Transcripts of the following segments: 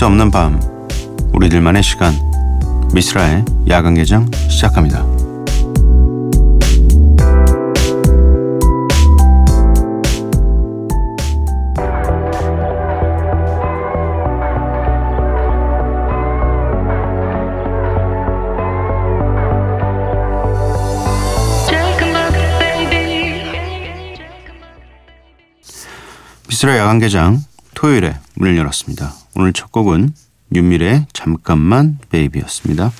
수 없는 밤 우리들만의 시간 미스라의 야간 개장 시작합니다. 미스라 야간 개장 토요일에 문을 열었습니다. 오늘 첫 곡은 윤미래의 잠깐만 베이비였습니다.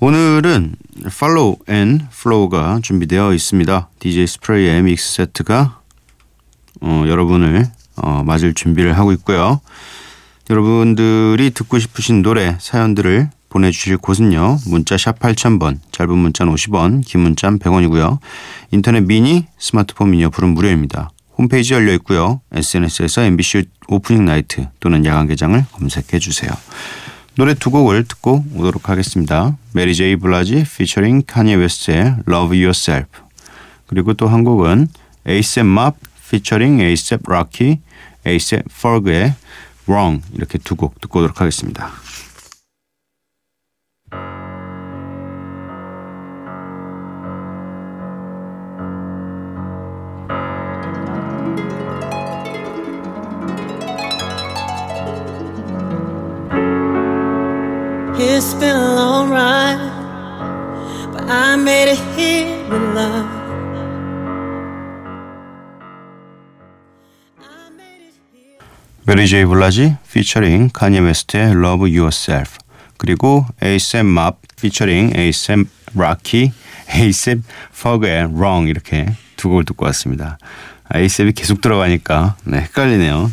오늘은 Follow and Flow가 준비되어 있습니다. DJ 스프레이의 믹스 세트가 어, 여러분을 어, 맞을 준비를 하고 있고요. 여러분들이 듣고 싶으신 노래 사연들을 보내주실 곳은요. 문자 샵 8000번, 짧은 문자는 50원, 긴 문자는 100원이고요. 인터넷 미니, 스마트폰 미니 어플은 무료입니다. 홈페이지 열려 있고요. SNS에서 MBC Opening Night 또는 야간 개장을 검색해 주세요. 노래 두 곡을 듣고 오도록 하겠습니다. 메리 제이 블라지 피처링 카니에 웨스트의 Love Yourself 그리고 또 한 곡은 에이셉 맙 피처링 에이셉 락키 에이셉 퍼그의 Wrong 이렇게 두 곡 듣고 오도록 하겠습니다. It's been a long ride, but I made it here with love. 메리 제이 블라지 피처링 카니예 웨스트의 Love Yourself 그리고 에이셉 맙 피처링 에이셉 락키 에이셉 퍼그의 Wrong 이렇게 두 곡을 듣고 왔습니다. 에이셉이 계속 들어가니까 네, 헷갈리네요.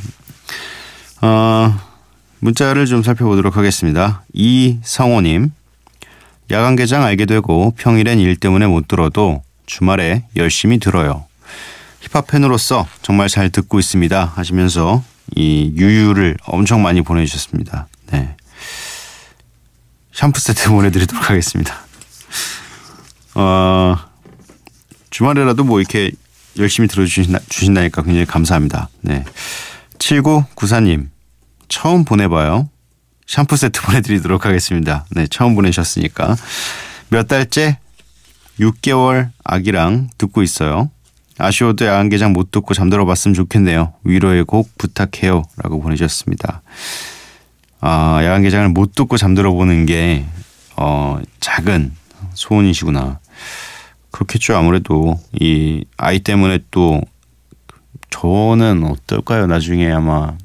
어, 문자를 좀 살펴보도록 하겠습니다. 이성호님 야간 개장 알게 되고 평일엔 일 때문에 못 들어도 주말에 열심히 들어요. 힙합 팬으로서 정말 잘 듣고 있습니다 하시면서 이 유유를 엄청 많이 보내주셨습니다. 네. 샴푸 세트 보내드리도록 하겠습니다. 어, 주말에라도 뭐 이렇게 열심히 들어주신다, 주신다니까 굉장히 감사합니다. 네. 7994님, 처음 보내봐요. 샴푸 세트 보내드리도록 하겠습니다. 네, 처음 보내셨으니까. 몇 달째 6개월 아기랑 듣고 있어요. 아쉬워도 야간개장 못 듣고 잠들어 봤으면 좋겠네요. 위로의 곡 부탁해요. 라고 보내주셨습니다. 아, 야간개장을 못 듣고 잠들어 보는 게, 어, 작은 소원이시구나. 그렇겠죠. 아무래도 이 아이 때문에 또 저는 어떨까요? 나중에 아마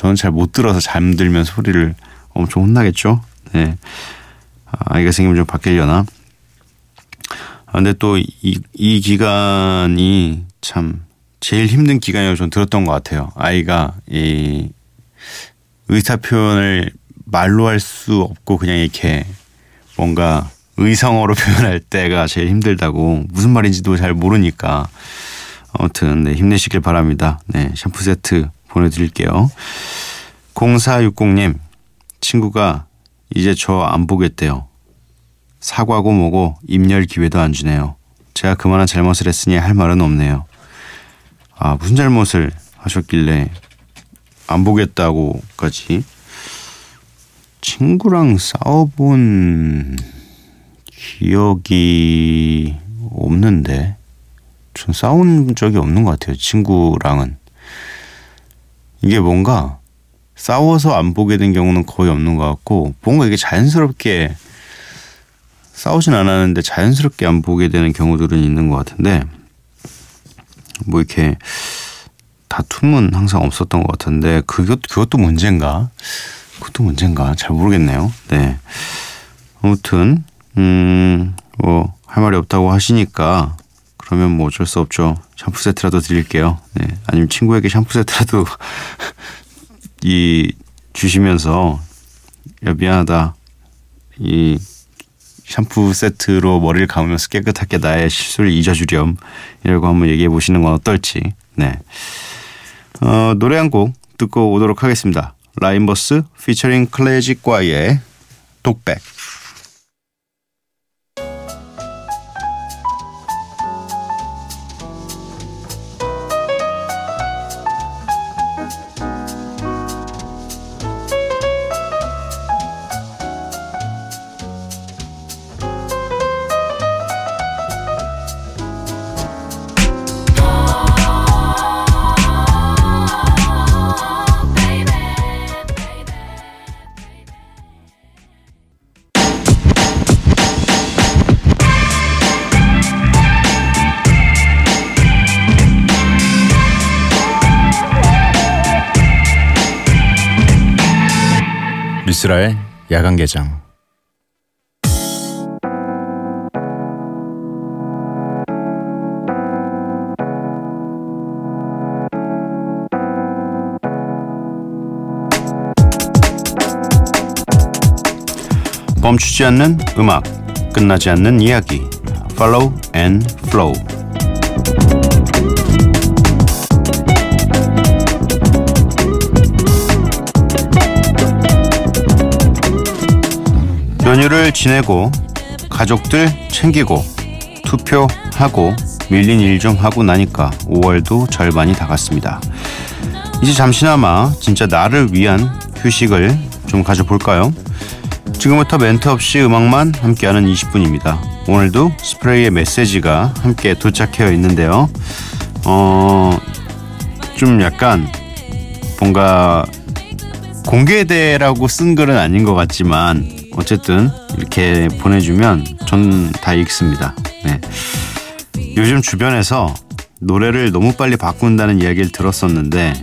저는 잘 못 들어서 잠들면 소리를 엄청 혼나겠죠. 네. 아, 아이가 생기면 좀 바뀌려나. 아, 근데 또이 이 기간이 참 제일 힘든 기간이라고 전 들었던 것 같아요. 아이가 이 의사 표현을 말로 할 수 없고 그냥 이렇게 뭔가 의성어로 표현할 때가 제일 힘들다고 무슨 말인지도 잘 모르니까 아무튼 네, 힘내시길 바랍니다. 네, 샴푸 세트 보내드릴게요. 0460님 친구가 이제 저 안 보겠대요. 사과고 뭐고 입열 기회도 안 주네요. 제가 그만한 잘못을 했으니 할 말은 없네요. 아 무슨 잘못을 하셨길래 안 보겠다고까지 친구랑 싸워본 기억이 없는데 전 싸운 적이 없는 것 같아요. 친구랑은 이게 뭔가 싸워서 안 보게 된 경우는 거의 없는 것 같고 뭔가 이게 자연스럽게 싸우진 않았는데 자연스럽게 안 보게 되는 경우들은 있는 것 같은데 뭐 이렇게 다툼은 항상 없었던 것 같은데 그것 그것도 문제인가? 그것도 문제인가? 잘 모르겠네요. 네. 아무튼 음뭐 할 말이 없다고 하시니까 그러면 뭐 어쩔 수 없죠. 샴푸 세트라도 드릴게요. 네. 아니면 친구에게 샴푸 세트라도 이 주시면서 야 미안하다. 이 샴푸 세트로 머리를 감으면서 깨끗하게 나의 실수를 잊어주렴 이라고 한번 얘기해 보시는 건 어떨지 네 어, 노래 한 곡 듣고 오도록 하겠습니다 라인버스 피처링 클래식과의 독백 이스라엘 야간 개장 멈추지 않는 음악, 끝나지 않는 이야기. Follow and Flow. 지내고 가족들 챙기고 투표하고 밀린 일 좀 하고 나니까 5월도 절반이 다 갔습니다. 이제 잠시나마 진짜 나를 위한 휴식을 좀 가져볼까요? 지금부터 멘트 없이 음악만 함께하는 20분입니다. 오늘도 스프레이의 메시지가 함께 도착해 있는데요. 어, 좀 약간 뭔가 공개대라고 쓴 글은 아닌 것 같지만 어쨌든 이렇게 보내주면 전 다 읽습니다. 네. 요즘 주변에서 노래를 너무 빨리 바꾼다는 이야기를 들었었는데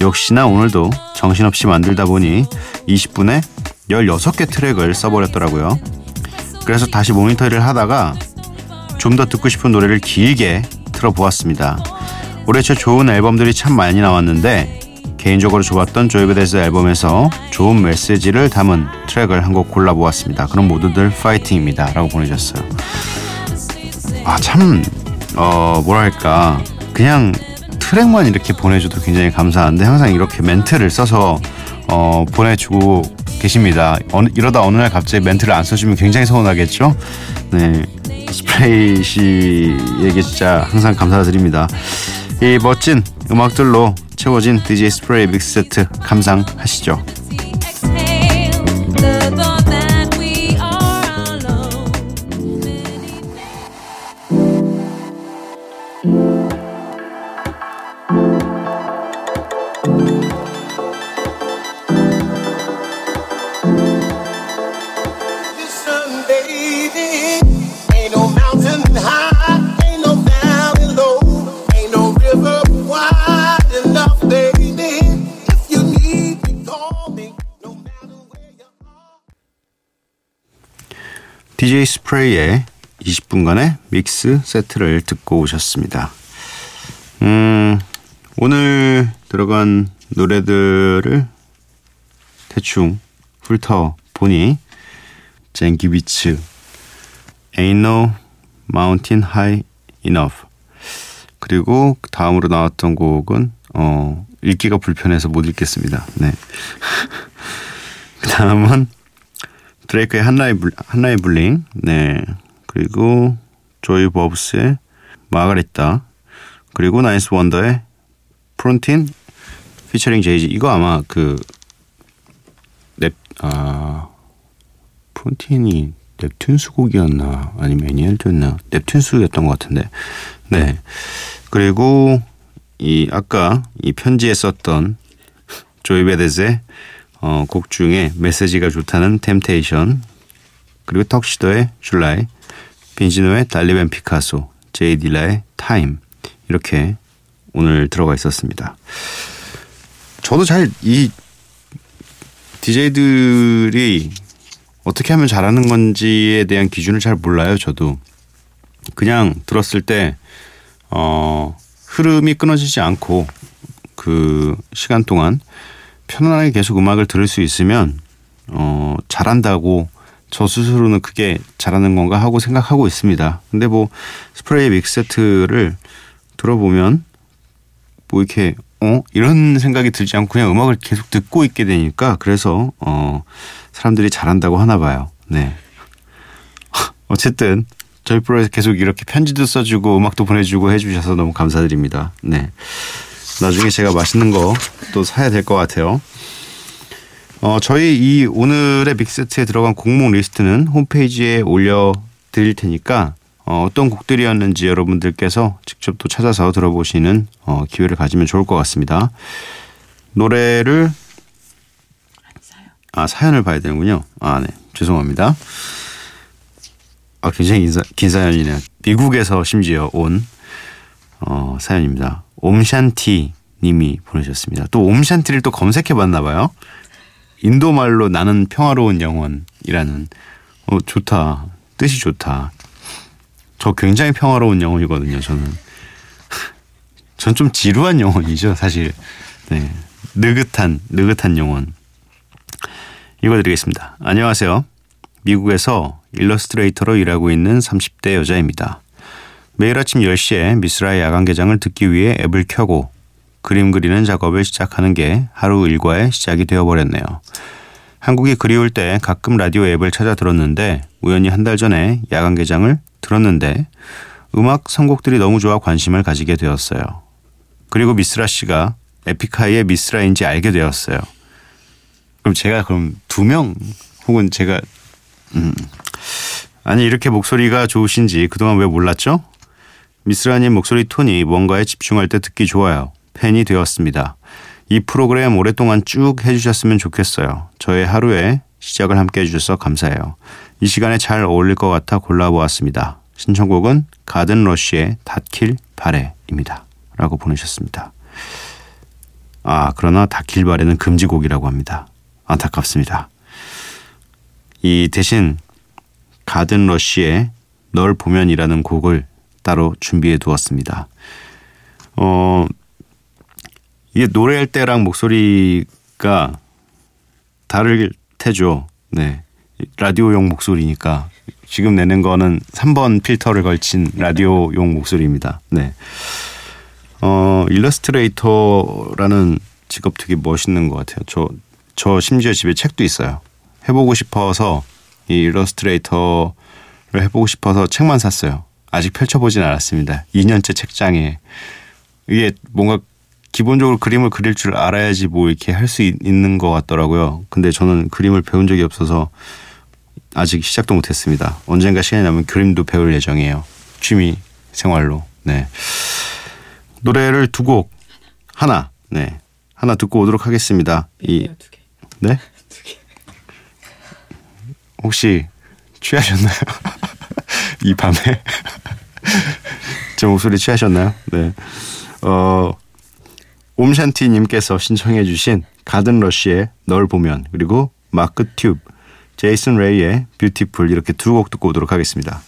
역시나 오늘도 정신없이 만들다 보니 20분에 16개 트랙을 써버렸더라고요. 그래서 다시 모니터를 하다가 좀 더 듣고 싶은 노래를 길게 틀어보았습니다. 올해 초 좋은 앨범들이 참 많이 나왔는데 개인적으로 좋았던 조이베데스 앨범에서 좋은 메시지를 담은 트랙을 한 곡 골라보았습니다. 그럼 모두들 파이팅입니다. 라고 보내셨어요. 아, 참, 어, 뭐랄까. 그냥 트랙만 이렇게 보내줘도 굉장히 감사한데 항상 이렇게 멘트를 써서 어, 보내주고 계십니다. 어느, 이러다 어느 날 갑자기 멘트를 안 써주면 굉장히 서운하겠죠? 네. 스프레이 씨에게 진짜 항상 감사드립니다. 이 멋진 음악들로 채워진 DJ 스프레이 믹스 세트 감상하시죠. DJ 스프레이의 20분간의 믹스 세트를 듣고 오셨습니다. 음, 오늘 들어간 노래들을 대충 훑어 보니 젠기비츠 Ain't No Mountain High Enough 그리고 다음으로 나왔던 곡은 어, 읽기가 불편해서 못 읽겠습니다. 네. 그 다음은 드레이크의 한라이 불, 한라이 블링, 네. 그리고 조이 버브스의 마가렛다, 그리고 나이스 원더의 프론틴 피처링 제이지. 이거 아마 그 넵, 아, 프론틴이 넵튠스 곡이었나? 아니면 애니얼드였나? 넵튠스였던 것 같은데. 네. 그리고 이 아까 이 편지에 썼던 조이 배드애스의 어, 곡 중에 메시지가 좋다는 Temptation 그리고 턱시도의 July 빈지노의 달리, 반, 피카소 제이 딜라의 Time 이렇게 오늘 들어가 있었습니다. 저도 잘 이 DJ들이 어떻게 하면 잘하는 건지에 대한 기준을 잘 몰라요. 저도 그냥 들었을 때 어, 흐름이 끊어지지 않고 그 시간 동안 편안하게 계속 음악을 들을 수 있으면 어 잘한다고 저 스스로는 그게 잘하는 건가 하고 생각하고 있습니다. 근데 뭐 스프레이 믹세트를 들어보면 뭐 이렇게 어 이런 생각이 들지 않고 그냥 음악을 계속 듣고 있게 되니까 그래서 어 사람들이 잘한다고 하나 봐요. 네. 어쨌든 저희 프로에서 계속 이렇게 편지도 써주고 음악도 보내주고 해주셔서 너무 감사드립니다. 네. 나중에 제가 맛있는 거 또 사야 될 것 같아요. 어, 저희 이 오늘의 믹스 세트에 들어간 곡목 리스트는 홈페이지에 올려 드릴 테니까 어, 어떤 곡들이었는지 여러분들께서 직접 또 찾아서 들어보시는 어, 기회를 가지면 좋을 것 같습니다. 노래를 아 사연을 봐야 되는군요. 아 네, 죄송합니다. 아 굉장히 긴, 사, 긴 사연이네요. 미국에서 심지어 온 어, 사연입니다. 옴샨티 님이 보내셨습니다. 또 옴샨티를 또 검색해 봤나 봐요. 인도 말로 나는 평화로운 영혼이라는 어 좋다 뜻이 좋다. 저 굉장히 평화로운 영혼이거든요. 저는 전 좀 지루한 영혼이죠 사실. 네 느긋한 느긋한 영혼. 읽어 드리겠습니다. 안녕하세요. 미국에서 일러스트레이터로 일하고 있는 30대 여자입니다. 매일 아침 10시에 미스라의 야간 개장을 듣기 위해 앱을 켜고 그림 그리는 작업을 시작하는 게 하루 일과의 시작이 되어버렸네요. 한국이 그리울 때 가끔 라디오 앱을 찾아 들었는데 우연히 한 달 전에 야간 개장을 들었는데 음악 선곡들이 너무 좋아 관심을 가지게 되었어요. 그리고 미스라 씨가 에픽하이의 미스라인지 알게 되었어요. 그럼 제가 그럼 두 명 혹은 제가 음 아니 이렇게 목소리가 좋으신지 그동안 왜 몰랐죠? 미스라님 목소리 톤이 뭔가에 집중할 때 듣기 좋아요. 팬이 되었습니다. 이 프로그램 오랫동안 쭉 해주셨으면 좋겠어요. 저의 하루에 시작을 함께 해주셔서 감사해요. 이 시간에 잘 어울릴 것 같아 골라보았습니다. 신청곡은 가든 러쉬의 닫길 바래입니다. 라고 보내셨습니다. 아, 그러나 닫길 바래는 금지곡이라고 합니다. 안타깝습니다. 이 대신 가든 러쉬의 널 보면이라는 곡을 따로 준비해 두었습니다. 어, 이게 노래할 때랑 목소리가 다를 테죠. 네. 라디오용 목소리니까 지금 내는 거는 3번 필터를 걸친 라디오용 목소리입니다. 네. 어, 일러스트레이터라는 직업 되게 멋있는 것 같아요. 저, 저 심지어 집에 책도 있어요. 해보고 싶어서 이 일러스트레이터를 해보고 싶어서 책만 샀어요. 아직 펼쳐보진 않았습니다. 2년째 책장에. 이게 뭔가 기본적으로 그림을 그릴 줄 알아야지 뭐 이렇게 할 수 있는 것 같더라고요. 근데 저는 그림을 배운 적이 없어서 아직 시작도 못했습니다. 언젠가 시간이 나면 그림도 배울 예정이에요. 취미 생활로. 네. 노래를 두 곡 하나 네 하나 듣고 오도록 하겠습니다. 이 네? 혹시 취하셨나요? 이 밤에 제 목소리 취하셨나요? 네. 어 옴샨티 님께서 신청해 주신 가든 러쉬의 널 보면 그리고 마크 튜브, 제이슨 레이의 뷰티풀 이렇게 두 곡 듣고 오도록 하겠습니다.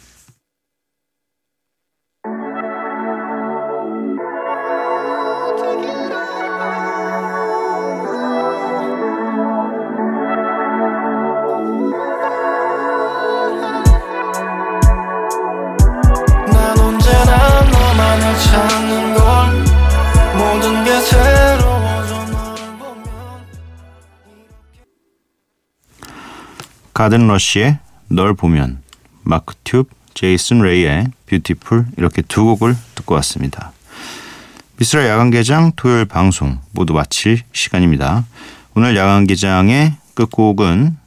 가든 러쉬의 널 보면 마크 튜브, 제이슨 레이의 Beautiful 이렇게 두 곡을 듣고 왔습니다. 미쓰라 야간 개장 토요일 방송 모두 마칠 시간입니다. 오늘 야간 개장의 끝곡은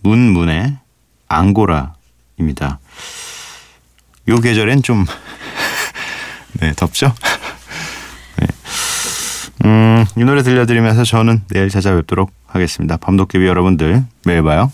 문문의 앙고라입니다. 요 계절엔 좀 네, 덥죠? 네. 음, 이 노래 들려드리면서 저는 내일 찾아뵙도록 하겠습니다. 밤도깨비 여러분들 매일 봐요.